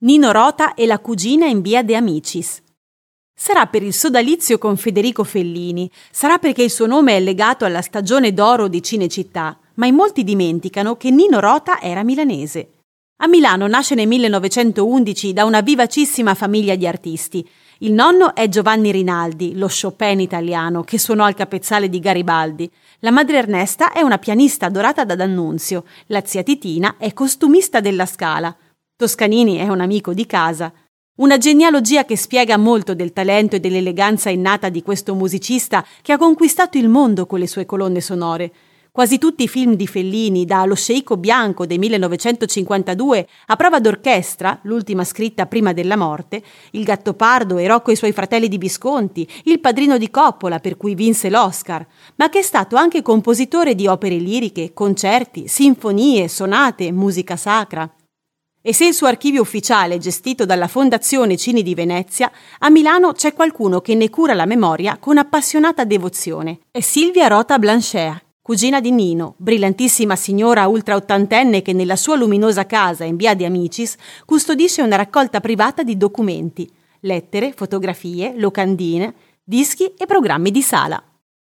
Nino Rota e la cugina in via De Amicis. Sarà per il sodalizio con Federico Fellini, sarà perché il suo nome è legato alla stagione d'oro di Cinecittà, ma in molti dimenticano che Nino Rota era milanese. A Milano nasce nel 1911 da una vivacissima famiglia di artisti. Il nonno è Giovanni Rinaldi, lo Chopin italiano, che suonò al capezzale di Garibaldi. La madre Ernesta è una pianista adorata da D'Annunzio. La zia Titina è costumista della Scala. Toscanini è un amico di casa. Una genealogia che spiega molto del talento e dell'eleganza innata di questo musicista che ha conquistato il mondo con le sue colonne sonore. Quasi tutti i film di Fellini, da Lo sceicco bianco del 1952 a Prova d'orchestra, l'ultima scritta prima della morte, Il Gattopardo e Rocco e i suoi fratelli di Visconti, Il padrino di Coppola per cui vinse l'Oscar, ma che è stato anche compositore di opere liriche, concerti, sinfonie, sonate, musica sacra. E se il suo archivio ufficiale è gestito dalla Fondazione Cini di Venezia, a Milano c'è qualcuno che ne cura la memoria con appassionata devozione. È Silvia Rota Blanchet, cugina di Nino, brillantissima signora ultra ottantenne che nella sua luminosa casa in via di Amicis custodisce una raccolta privata di documenti, lettere, fotografie, locandine, dischi e programmi di sala.